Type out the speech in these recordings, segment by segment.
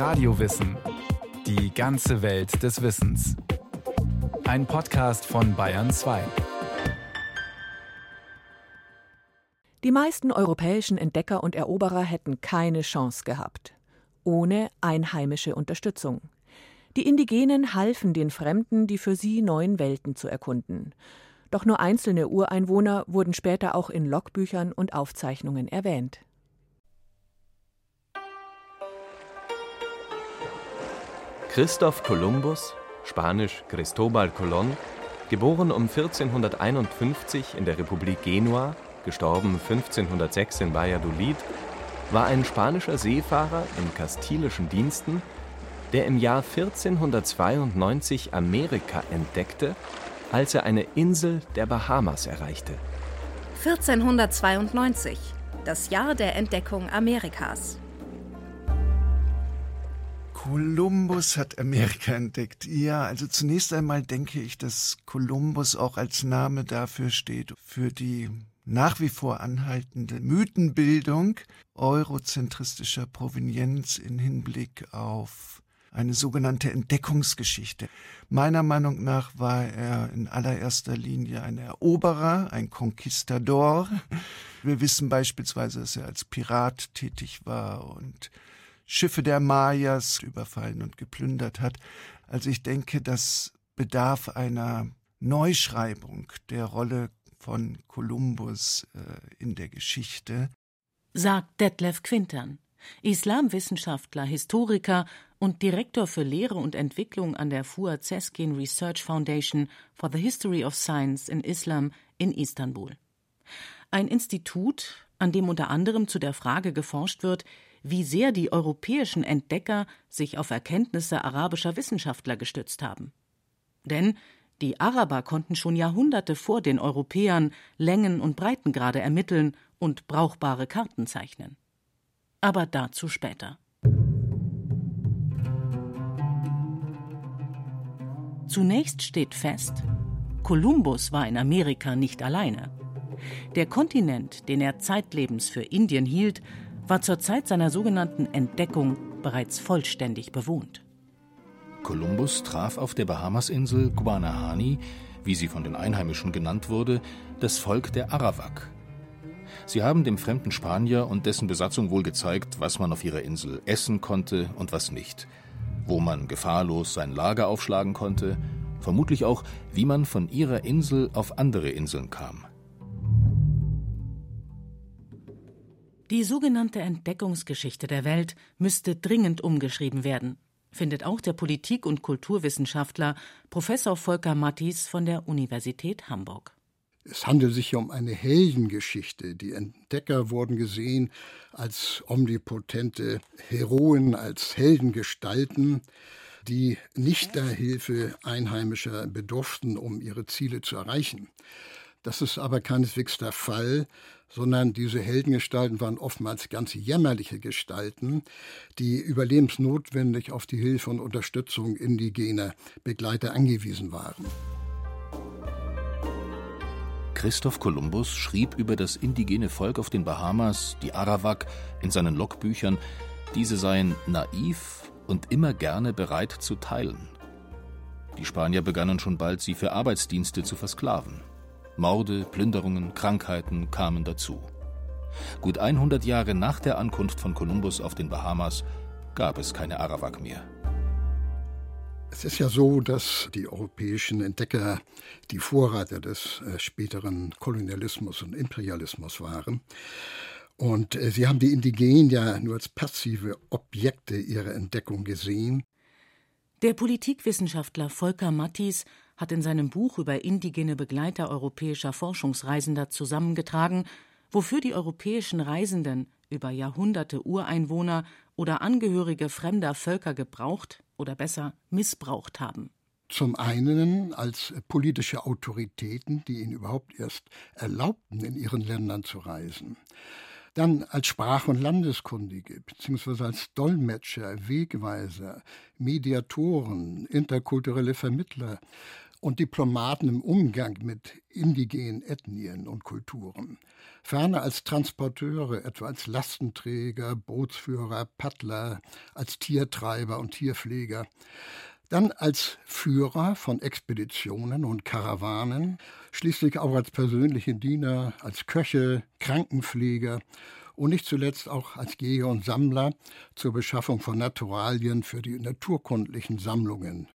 Radiowissen. Die ganze Welt des Wissens. Ein Podcast von Bayern 2. Die meisten europäischen Entdecker und Eroberer hätten keine Chance gehabt. Ohne einheimische Unterstützung. Die Indigenen halfen den Fremden, die für sie neuen Welten zu erkunden. Doch nur einzelne Ureinwohner wurden später auch in Logbüchern und Aufzeichnungen erwähnt. Christoph Kolumbus, spanisch Cristobal Colón, geboren um 1451 in der Republik Genua, gestorben 1506 in Valladolid, war ein spanischer Seefahrer in kastilischen Diensten, der im Jahr 1492 Amerika entdeckte, als er eine Insel der Bahamas erreichte. 1492, das Jahr der Entdeckung Amerikas. Kolumbus hat Amerika entdeckt. Ja, also zunächst einmal denke ich, dass Kolumbus auch als Name dafür steht, für die nach wie vor anhaltende Mythenbildung eurozentristischer Provenienz in Hinblick auf eine sogenannte Entdeckungsgeschichte. Meiner Meinung nach war er in allererster Linie ein Eroberer, ein Conquistador. Wir wissen beispielsweise, dass er als Pirat tätig war und Schiffe der Mayas überfallen und geplündert hat. Also ich denke, das bedarf einer Neuschreibung der Rolle von Kolumbus äh, in der Geschichte. Sagt Detlef Quintern, Islamwissenschaftler, Historiker und Direktor für Lehre und Entwicklung an der Fuad Seskin Research Foundation for the History of Science in Islam in Istanbul. Ein Institut, an dem unter anderem zu der Frage geforscht wird, wie sehr die europäischen Entdecker sich auf Erkenntnisse arabischer Wissenschaftler gestützt haben. Denn die Araber konnten schon Jahrhunderte vor den Europäern Längen und Breitengrade ermitteln und brauchbare Karten zeichnen. Aber dazu später. Zunächst steht fest, Kolumbus war in Amerika nicht alleine. Der Kontinent, den er zeitlebens für Indien hielt, war zur Zeit seiner sogenannten Entdeckung bereits vollständig bewohnt. Kolumbus traf auf der Bahamasinsel Guanahani, wie sie von den Einheimischen genannt wurde, das Volk der Arawak. Sie haben dem fremden Spanier und dessen Besatzung wohl gezeigt, was man auf ihrer Insel essen konnte und was nicht, wo man gefahrlos sein Lager aufschlagen konnte, vermutlich auch, wie man von ihrer Insel auf andere Inseln kam. Die sogenannte Entdeckungsgeschichte der Welt müsste dringend umgeschrieben werden, findet auch der Politik- und Kulturwissenschaftler Professor Volker Mattis von der Universität Hamburg. Es handelt sich um eine Heldengeschichte. Die Entdecker wurden gesehen als omnipotente Heroen, als Heldengestalten, die nicht der Hilfe Einheimischer bedurften, um ihre Ziele zu erreichen. Das ist aber keineswegs der Fall, sondern diese Heldengestalten waren oftmals ganz jämmerliche Gestalten, die überlebensnotwendig auf die Hilfe und Unterstützung indigener Begleiter angewiesen waren. Christoph Kolumbus schrieb über das indigene Volk auf den Bahamas, die Arawak, in seinen Logbüchern, diese seien naiv und immer gerne bereit zu teilen. Die Spanier begannen schon bald, sie für Arbeitsdienste zu versklaven. Morde, Plünderungen, Krankheiten kamen dazu. Gut 100 Jahre nach der Ankunft von Kolumbus auf den Bahamas gab es keine Arawak mehr. Es ist ja so, dass die europäischen Entdecker die Vorreiter des äh, späteren Kolonialismus und Imperialismus waren. Und äh, sie haben die Indigenen ja nur als passive Objekte ihrer Entdeckung gesehen. Der Politikwissenschaftler Volker Mattis hat in seinem Buch über indigene Begleiter europäischer Forschungsreisender zusammengetragen, wofür die europäischen Reisenden über Jahrhunderte Ureinwohner oder Angehörige fremder Völker gebraucht oder besser missbraucht haben. Zum einen als politische Autoritäten, die ihnen überhaupt erst erlaubten, in ihren Ländern zu reisen dann als Sprach- und Landeskundige, beziehungsweise als Dolmetscher, Wegweiser, Mediatoren, interkulturelle Vermittler und Diplomaten im Umgang mit indigenen Ethnien und Kulturen. Ferner als Transporteure, etwa als Lastenträger, Bootsführer, Paddler, als Tiertreiber und Tierpfleger. Dann als Führer von Expeditionen und Karawanen, schließlich auch als persönliche Diener, als Köche, Krankenpfleger und nicht zuletzt auch als Jäger und Sammler zur Beschaffung von Naturalien für die naturkundlichen Sammlungen.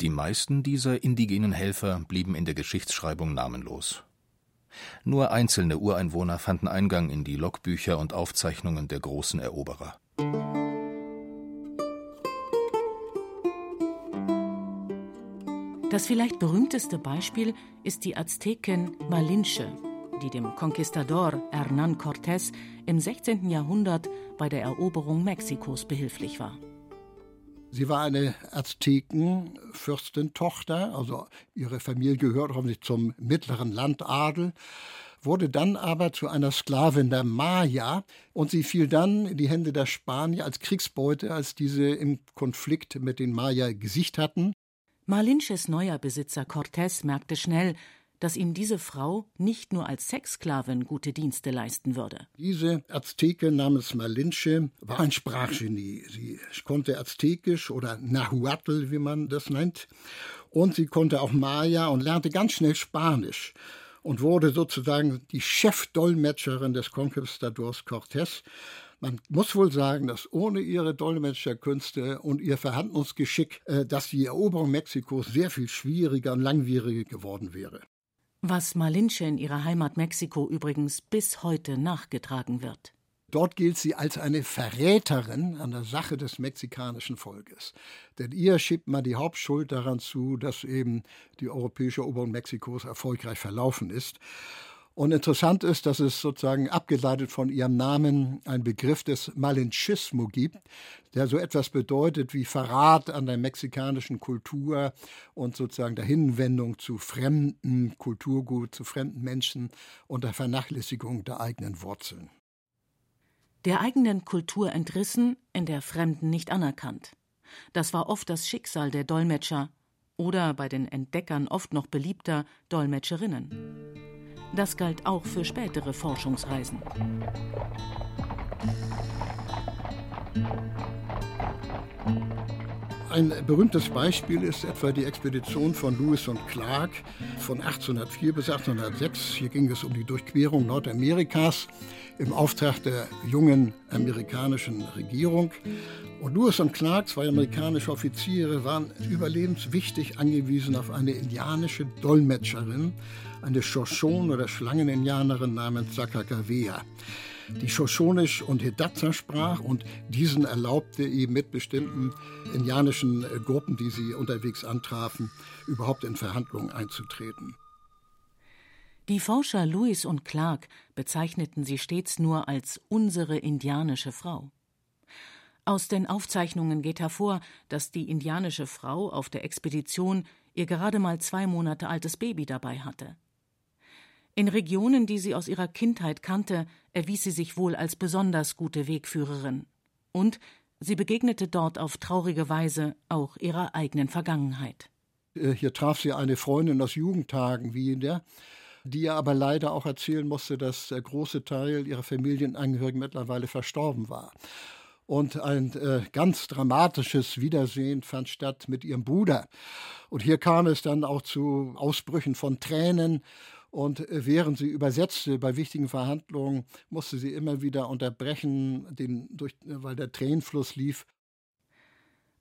Die meisten dieser indigenen Helfer blieben in der Geschichtsschreibung namenlos. Nur einzelne Ureinwohner fanden Eingang in die Logbücher und Aufzeichnungen der großen Eroberer. Das vielleicht berühmteste Beispiel ist die Aztekin Malinche, die dem Conquistador Hernán Cortés im 16. Jahrhundert bei der Eroberung Mexikos behilflich war. Sie war eine Aztekenfürstentochter, also ihre Familie gehört hoffentlich zum mittleren Landadel, wurde dann aber zu einer Sklavin der Maya und sie fiel dann in die Hände der Spanier als Kriegsbeute, als diese im Konflikt mit den Maya gesicht hatten. Malinches neuer Besitzer Cortés merkte schnell, dass ihm diese Frau nicht nur als Sexsklavin gute Dienste leisten würde. Diese Azteke namens Malinche war ein Sprachgenie. Sie konnte Aztekisch oder Nahuatl, wie man das nennt, und sie konnte auch Maya und lernte ganz schnell Spanisch und wurde sozusagen die Chefdolmetscherin des Conquistadors Cortés. Man muss wohl sagen, dass ohne ihre Dolmetscherkünste und ihr Verhandlungsgeschick, äh, dass die Eroberung Mexikos sehr viel schwieriger und langwieriger geworden wäre was Malinche in ihrer Heimat Mexiko übrigens bis heute nachgetragen wird. Dort gilt sie als eine Verräterin an der Sache des mexikanischen Volkes. Denn ihr schiebt man die Hauptschuld daran zu, dass eben die europäische Eroberung Mexikos erfolgreich verlaufen ist. Und interessant ist, dass es sozusagen abgeleitet von ihrem Namen einen Begriff des Malinchismo gibt, der so etwas bedeutet wie Verrat an der mexikanischen Kultur und sozusagen der Hinwendung zu fremden Kulturgut, zu fremden Menschen und der Vernachlässigung der eigenen Wurzeln. Der eigenen Kultur entrissen, in der Fremden nicht anerkannt. Das war oft das Schicksal der Dolmetscher oder bei den Entdeckern oft noch beliebter Dolmetscherinnen. Das galt auch für spätere Forschungsreisen. Ein berühmtes Beispiel ist etwa die Expedition von Lewis und Clark von 1804 bis 1806. Hier ging es um die Durchquerung Nordamerikas im Auftrag der jungen amerikanischen Regierung. Und Lewis und Clark, zwei amerikanische Offiziere, waren überlebenswichtig angewiesen auf eine indianische Dolmetscherin, eine Shoshone- oder Schlangenindianerin namens Sakakawea, die Shoshonisch und Hidatsa sprach und diesen erlaubte ihm mit bestimmten indianischen äh, Gruppen, die sie unterwegs antrafen, überhaupt in Verhandlungen einzutreten. Die Forscher Lewis und Clark bezeichneten sie stets nur als unsere indianische Frau. Aus den Aufzeichnungen geht hervor, dass die indianische Frau auf der Expedition ihr gerade mal zwei Monate altes Baby dabei hatte. In Regionen, die sie aus ihrer Kindheit kannte, erwies sie sich wohl als besonders gute Wegführerin. Und sie begegnete dort auf traurige Weise auch ihrer eigenen Vergangenheit. Äh, hier traf sie eine Freundin aus Jugendtagen wieder, die ihr aber leider auch erzählen musste, dass der große Teil ihrer Familienangehörigen mittlerweile verstorben war. Und ein äh, ganz dramatisches Wiedersehen fand statt mit ihrem Bruder. Und hier kam es dann auch zu Ausbrüchen von Tränen und äh, während sie übersetzte bei wichtigen Verhandlungen, musste sie immer wieder unterbrechen, den, durch, weil der Tränenfluss lief.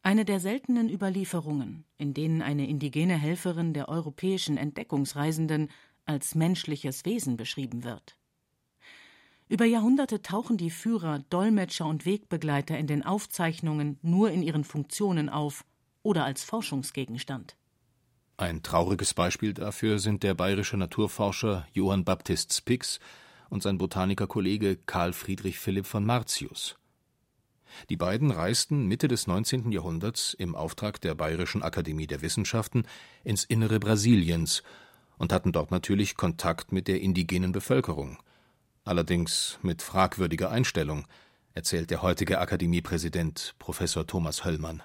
Eine der seltenen Überlieferungen, in denen eine indigene Helferin der europäischen Entdeckungsreisenden als menschliches Wesen beschrieben wird. Über Jahrhunderte tauchen die Führer, Dolmetscher und Wegbegleiter in den Aufzeichnungen nur in ihren Funktionen auf oder als Forschungsgegenstand. Ein trauriges Beispiel dafür sind der bayerische Naturforscher Johann Baptist Spix und sein Botanikerkollege Karl Friedrich Philipp von Martius. Die beiden reisten Mitte des 19. Jahrhunderts im Auftrag der Bayerischen Akademie der Wissenschaften ins Innere Brasiliens und hatten dort natürlich Kontakt mit der indigenen Bevölkerung. Allerdings mit fragwürdiger Einstellung, erzählt der heutige Akademiepräsident Professor Thomas Höllmann.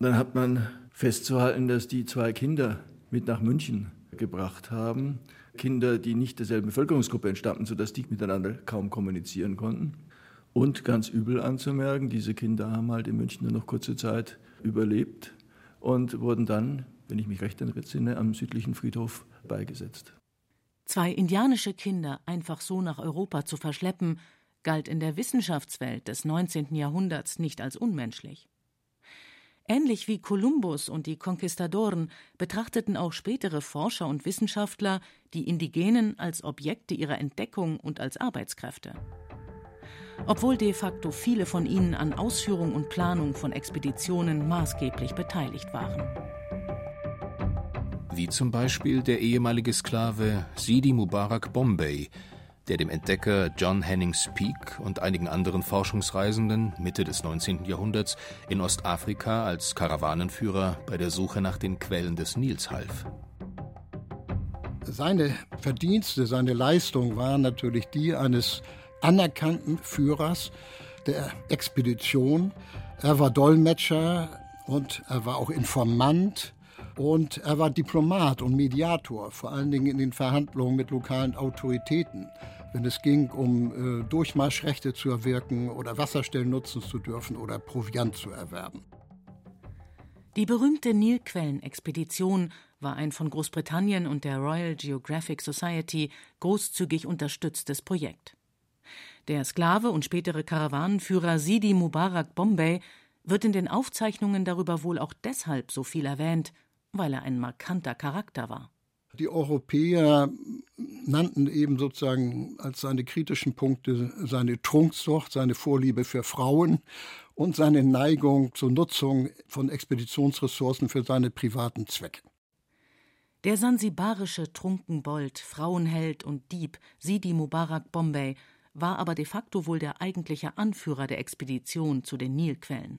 Dann hat man festzuhalten, dass die zwei Kinder, mit nach München gebracht haben. Kinder, die nicht derselben Bevölkerungsgruppe entstammten, sodass die miteinander kaum kommunizieren konnten. Und ganz übel anzumerken, diese Kinder haben halt in München nur noch kurze Zeit überlebt und wurden dann, wenn ich mich recht entsinne, am südlichen Friedhof beigesetzt. Zwei indianische Kinder einfach so nach Europa zu verschleppen, galt in der Wissenschaftswelt des 19. Jahrhunderts nicht als unmenschlich. Ähnlich wie Kolumbus und die Konquistadoren betrachteten auch spätere Forscher und Wissenschaftler die Indigenen als Objekte ihrer Entdeckung und als Arbeitskräfte. Obwohl de facto viele von ihnen an Ausführung und Planung von Expeditionen maßgeblich beteiligt waren. Wie zum Beispiel der ehemalige Sklave Sidi Mubarak Bombay, der dem Entdecker John Henning Speke und einigen anderen Forschungsreisenden Mitte des 19. Jahrhunderts in Ostafrika als Karawanenführer bei der Suche nach den Quellen des Nils half. Seine Verdienste, seine Leistung waren natürlich die eines anerkannten Führers der Expedition. Er war Dolmetscher und er war auch Informant und er war Diplomat und Mediator, vor allen Dingen in den Verhandlungen mit lokalen Autoritäten wenn es ging, um äh, Durchmarschrechte zu erwirken oder Wasserstellen nutzen zu dürfen oder Proviant zu erwerben. Die berühmte Nilquellen-Expedition war ein von Großbritannien und der Royal Geographic Society großzügig unterstütztes Projekt. Der Sklave und spätere Karawanenführer Sidi Mubarak Bombay wird in den Aufzeichnungen darüber wohl auch deshalb so viel erwähnt, weil er ein markanter Charakter war. Die Europäer nannten eben sozusagen als seine kritischen Punkte seine Trunksucht, seine Vorliebe für Frauen und seine Neigung zur Nutzung von Expeditionsressourcen für seine privaten Zwecke. Der sansibarische Trunkenbold, Frauenheld und Dieb Sidi Mubarak Bombay war aber de facto wohl der eigentliche Anführer der Expedition zu den Nilquellen.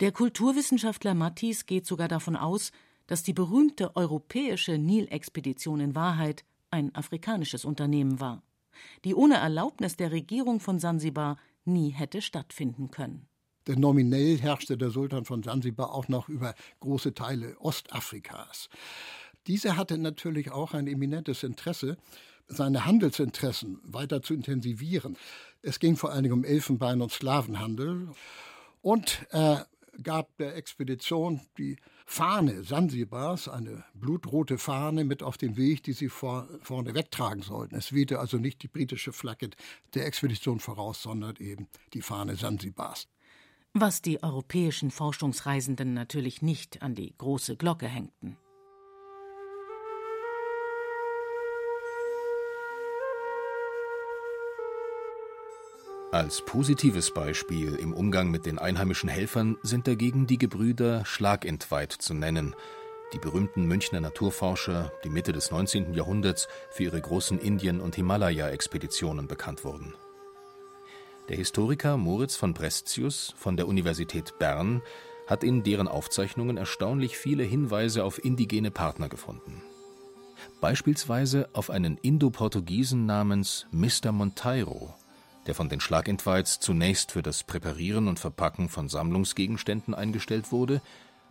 Der Kulturwissenschaftler Mattis geht sogar davon aus, dass die berühmte europäische Nilexpedition in Wahrheit ein afrikanisches Unternehmen war, die ohne Erlaubnis der Regierung von Sansibar nie hätte stattfinden können. Denn nominell herrschte der Sultan von Sansibar auch noch über große Teile Ostafrikas. Dieser hatte natürlich auch ein eminentes Interesse, seine Handelsinteressen weiter zu intensivieren. Es ging vor allen Dingen um Elfenbein und Sklavenhandel. Und er gab der Expedition die Fahne Sansibars, eine blutrote Fahne, mit auf den Weg, die sie vor, vorne wegtragen sollten. Es wehte also nicht die britische Flagge der Expedition voraus, sondern eben die Fahne Sansibars. Was die europäischen Forschungsreisenden natürlich nicht an die große Glocke hängten. Als positives Beispiel im Umgang mit den einheimischen Helfern sind dagegen die Gebrüder Schlagentweit zu nennen, die berühmten Münchner Naturforscher, die Mitte des 19. Jahrhunderts für ihre großen Indien- und Himalaya-Expeditionen bekannt wurden. Der Historiker Moritz von Brestius von der Universität Bern hat in deren Aufzeichnungen erstaunlich viele Hinweise auf indigene Partner gefunden. Beispielsweise auf einen Indo-Portugiesen namens Mr. Monteiro, der von den Schlagentweiz zunächst für das Präparieren und Verpacken von Sammlungsgegenständen eingestellt wurde,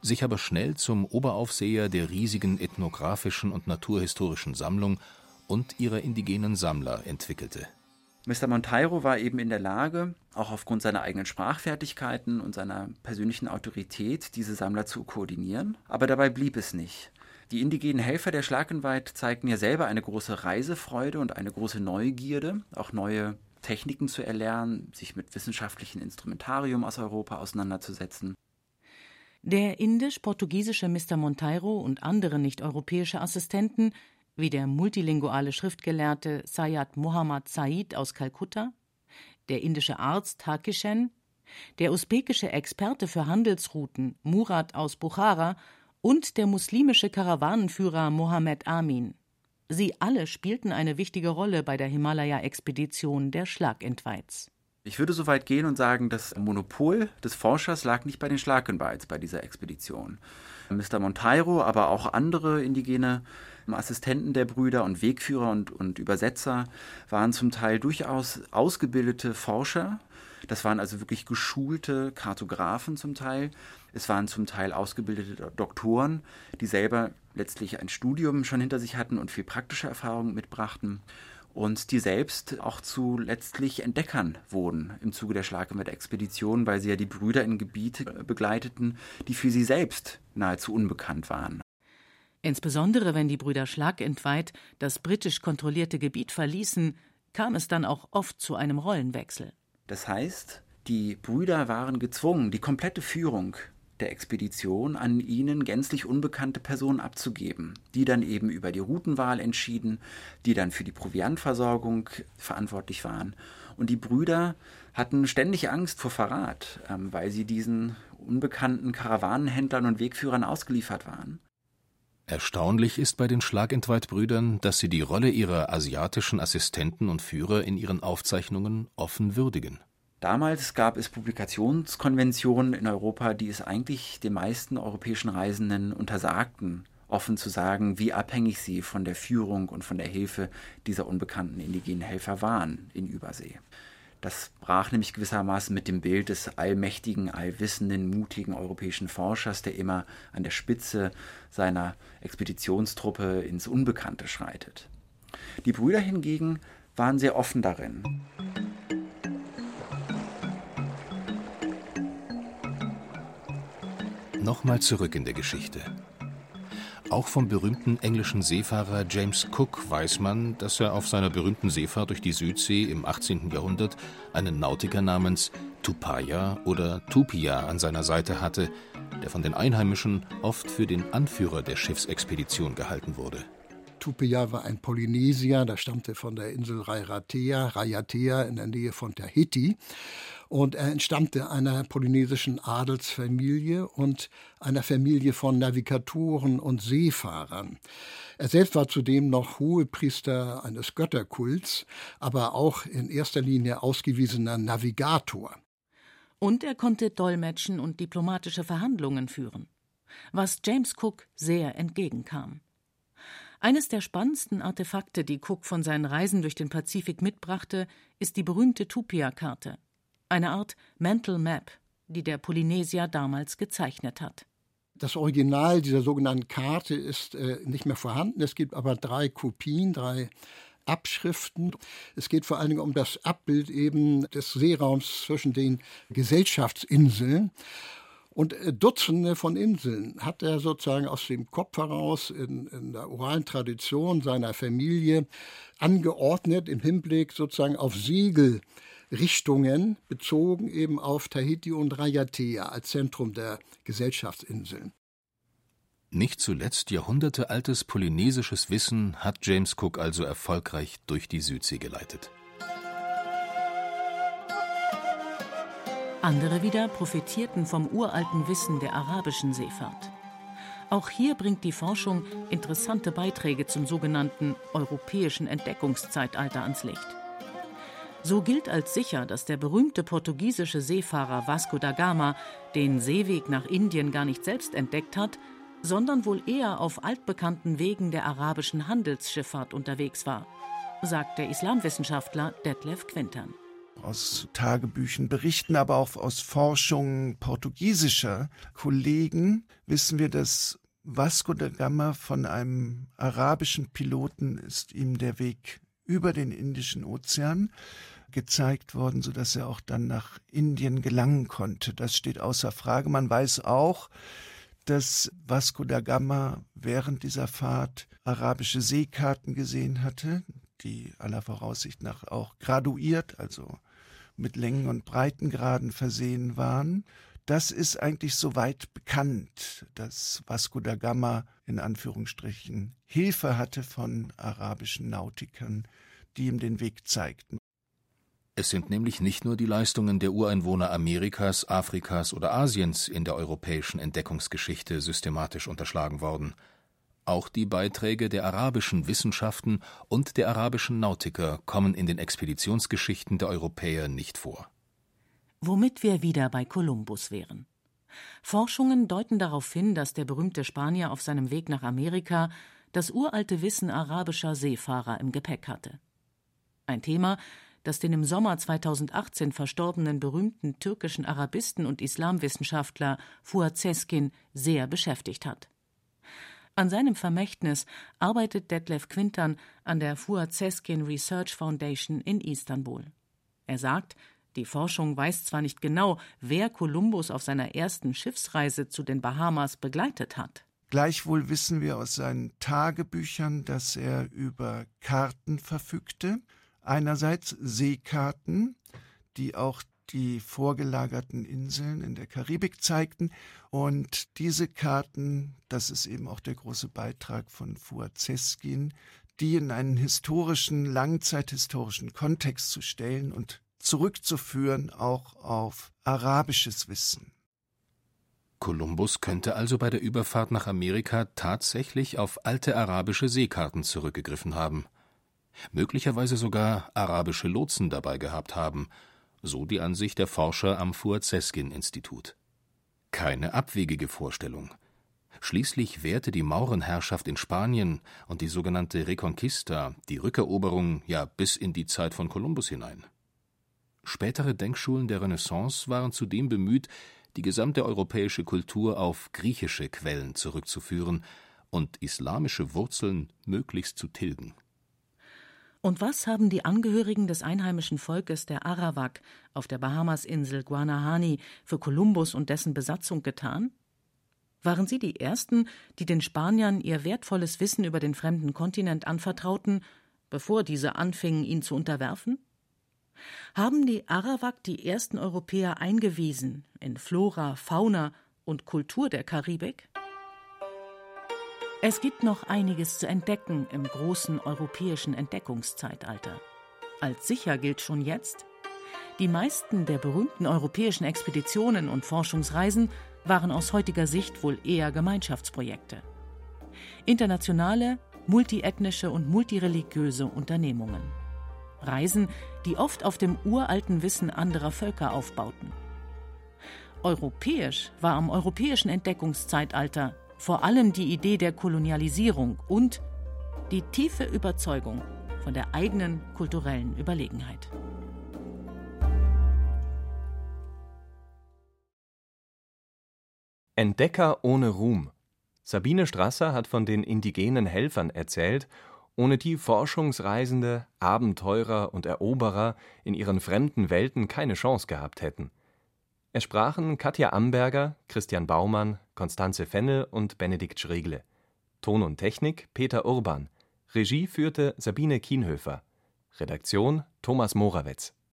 sich aber schnell zum Oberaufseher der riesigen ethnographischen und naturhistorischen Sammlung und ihrer indigenen Sammler entwickelte. Mr. Monteiro war eben in der Lage, auch aufgrund seiner eigenen Sprachfertigkeiten und seiner persönlichen Autorität, diese Sammler zu koordinieren. Aber dabei blieb es nicht. Die indigenen Helfer der Schlagenweit zeigten ja selber eine große Reisefreude und eine große Neugierde, auch neue Techniken zu erlernen, sich mit wissenschaftlichem Instrumentarium aus Europa auseinanderzusetzen. Der indisch-portugiesische Mr. Monteiro und andere nicht-europäische Assistenten, wie der multilinguale Schriftgelehrte Sayed Mohammad Said aus Kalkutta, der indische Arzt Hakishen, der usbekische Experte für Handelsrouten Murat aus Bukhara und der muslimische Karawanenführer Mohammed Amin. Sie alle spielten eine wichtige Rolle bei der Himalaya-Expedition der Schlagentweiz. Ich würde so weit gehen und sagen, das Monopol des Forschers lag nicht bei den Schlagentweiz bei dieser Expedition. Mr. Monteiro, aber auch andere indigene Assistenten der Brüder und Wegführer und, und Übersetzer waren zum Teil durchaus ausgebildete Forscher, Das waren also wirklich geschulte Kartografen zum Teil. Es waren zum Teil ausgebildete Doktoren, die selber letztlich ein Studium schon hinter sich hatten und viel praktische Erfahrung mitbrachten und die selbst auch zu letztlich Entdeckern wurden im Zuge der Schlagenwett-Expedition, weil sie ja die Brüder in Gebiete begleiteten, die für sie selbst nahezu unbekannt waren. Insbesondere wenn die Brüder Schlagentweit das britisch kontrollierte Gebiet verließen, kam es dann auch oft zu einem Rollenwechsel. Das heißt, die Brüder waren gezwungen, die komplette Führung der Expedition an ihnen gänzlich unbekannte Personen abzugeben, die dann eben über die Routenwahl entschieden, die dann für die Proviantversorgung verantwortlich waren. Und die Brüder hatten ständig Angst vor Verrat, ähm, weil sie diesen unbekannten Karawanenhändlern und Wegführern ausgeliefert waren. Erstaunlich ist bei den Schlagentweit-Brüdern, dass sie die Rolle ihrer asiatischen Assistenten und Führer in ihren Aufzeichnungen offen würdigen. Damals gab es Publikationskonventionen in Europa, die es eigentlich den meisten europäischen Reisenden untersagten, offen zu sagen, wie abhängig sie von der Führung und von der Hilfe dieser unbekannten indigenen Helfer waren in Übersee. Das brach nämlich gewissermaßen mit dem Bild des allmächtigen, allwissenden, mutigen europäischen Forschers, der immer an der Spitze seiner Expeditionstruppe ins Unbekannte schreitet. Die Brüder hingegen waren sehr offen darin. Nochmal zurück in der Geschichte. Auch vom berühmten englischen Seefahrer James Cook weiß man, dass er auf seiner berühmten Seefahrt durch die Südsee im 18. Jahrhundert einen Nautiker namens Tupaya oder Tupia an seiner Seite hatte, der von den Einheimischen oft für den Anführer der Schiffsexpedition gehalten wurde. Tupia war ein Polynesier, der stammte von der Insel Rairatea, Rayatea in der Nähe von Tahiti und er entstammte einer polynesischen Adelsfamilie und einer Familie von Navigatoren und Seefahrern. Er selbst war zudem noch Hohepriester eines Götterkults, aber auch in erster Linie ausgewiesener Navigator. Und er konnte dolmetschen und diplomatische Verhandlungen führen, was James Cook sehr entgegenkam. Eines der spannendsten Artefakte, die Cook von seinen Reisen durch den Pazifik mitbrachte, ist die berühmte Tupia-Karte, eine Art Mental Map, die der Polynesier damals gezeichnet hat. Das Original dieser sogenannten Karte ist äh, nicht mehr vorhanden. Es gibt aber drei Kopien, drei Abschriften. Es geht vor allen Dingen um das Abbild eben des Seeraums zwischen den Gesellschaftsinseln. Und äh, Dutzende von Inseln hat er sozusagen aus dem Kopf heraus in, in der oralen Tradition seiner Familie angeordnet im Hinblick sozusagen auf Segel Richtungen bezogen eben auf Tahiti und Rayatea als Zentrum der Gesellschaftsinseln. Nicht zuletzt jahrhundertealtes polynesisches Wissen hat James Cook also erfolgreich durch die Südsee geleitet. Andere wieder profitierten vom uralten Wissen der arabischen Seefahrt. Auch hier bringt die Forschung interessante Beiträge zum sogenannten europäischen Entdeckungszeitalter ans Licht. So gilt als sicher, dass der berühmte portugiesische Seefahrer Vasco da Gama den Seeweg nach Indien gar nicht selbst entdeckt hat, sondern wohl eher auf altbekannten Wegen der arabischen Handelsschifffahrt unterwegs war, sagt der Islamwissenschaftler Detlef Quintern. Aus Tagebüchen berichten, aber auch aus Forschungen portugiesischer Kollegen wissen wir, dass Vasco da Gama von einem arabischen Piloten ist ihm der Weg über den Indischen Ozean gezeigt worden, so dass er auch dann nach Indien gelangen konnte. Das steht außer Frage. Man weiß auch, dass Vasco da Gama während dieser Fahrt arabische Seekarten gesehen hatte, die aller Voraussicht nach auch graduiert, also mit Längen und Breitengraden versehen waren. Das ist eigentlich soweit bekannt, dass Vasco da Gama in Anführungsstrichen Hilfe hatte von arabischen Nautikern, die ihm den Weg zeigten. Es sind nämlich nicht nur die Leistungen der Ureinwohner Amerikas, Afrikas oder Asiens in der europäischen Entdeckungsgeschichte systematisch unterschlagen worden. Auch die Beiträge der arabischen Wissenschaften und der arabischen Nautiker kommen in den Expeditionsgeschichten der Europäer nicht vor. Womit wir wieder bei Kolumbus wären. Forschungen deuten darauf hin, dass der berühmte Spanier auf seinem Weg nach Amerika das uralte Wissen arabischer Seefahrer im Gepäck hatte. Ein Thema, das den im Sommer 2018 verstorbenen berühmten türkischen Arabisten und Islamwissenschaftler Fuat Seskin sehr beschäftigt hat. An seinem Vermächtnis arbeitet Detlef Quintern an der Fuat Seskin Research Foundation in Istanbul. Er sagt, die Forschung weiß zwar nicht genau, wer Kolumbus auf seiner ersten Schiffsreise zu den Bahamas begleitet hat. Gleichwohl wissen wir aus seinen Tagebüchern, dass er über Karten verfügte. Einerseits Seekarten, die auch die vorgelagerten Inseln in der Karibik zeigten. Und diese Karten, das ist eben auch der große Beitrag von Fuad Zeskin, die in einen historischen, langzeithistorischen Kontext zu stellen und zurückzuführen auch auf arabisches Wissen. Kolumbus könnte also bei der Überfahrt nach Amerika tatsächlich auf alte arabische Seekarten zurückgegriffen haben. Möglicherweise sogar arabische Lotsen dabei gehabt haben – so die Ansicht der Forscher am Fuad-Seskin-Institut. Keine abwegige Vorstellung. Schließlich währte die Maurenherrschaft in Spanien und die sogenannte Reconquista, die Rückeroberung, ja bis in die Zeit von Kolumbus hinein. Spätere Denkschulen der Renaissance waren zudem bemüht, die gesamte europäische Kultur auf griechische Quellen zurückzuführen und islamische Wurzeln möglichst zu tilgen. Und was haben die Angehörigen des einheimischen Volkes der Arawak auf der Bahamasinsel Guanahani für Kolumbus und dessen Besatzung getan? Waren sie die ersten, die den Spaniern ihr wertvolles Wissen über den fremden Kontinent anvertrauten, bevor diese anfingen, ihn zu unterwerfen? Haben die Arawak die ersten Europäer eingewiesen in Flora, Fauna und Kultur der Karibik? Es gibt noch einiges zu entdecken im großen europäischen Entdeckungszeitalter. Als sicher gilt schon jetzt, die meisten der berühmten europäischen Expeditionen und Forschungsreisen waren aus heutiger Sicht wohl eher Gemeinschaftsprojekte. Internationale, multiethnische und multireligiöse Unternehmungen. Reisen, die oft auf dem uralten Wissen anderer Völker aufbauten. Europäisch war am europäischen Entdeckungszeitalter vor allem die Idee der Kolonialisierung und die tiefe Überzeugung von der eigenen kulturellen Überlegenheit. Entdecker ohne Ruhm. Sabine Strasser hat von den indigenen Helfern erzählt, ohne die Forschungsreisende, Abenteurer und Eroberer in ihren fremden Welten keine Chance gehabt hätten. Es sprachen Katja Amberger, Christian Baumann, Konstanze Fennel und Benedikt Schregle. Ton und Technik Peter Urban. Regie führte Sabine Kienhöfer. Redaktion Thomas Morawetz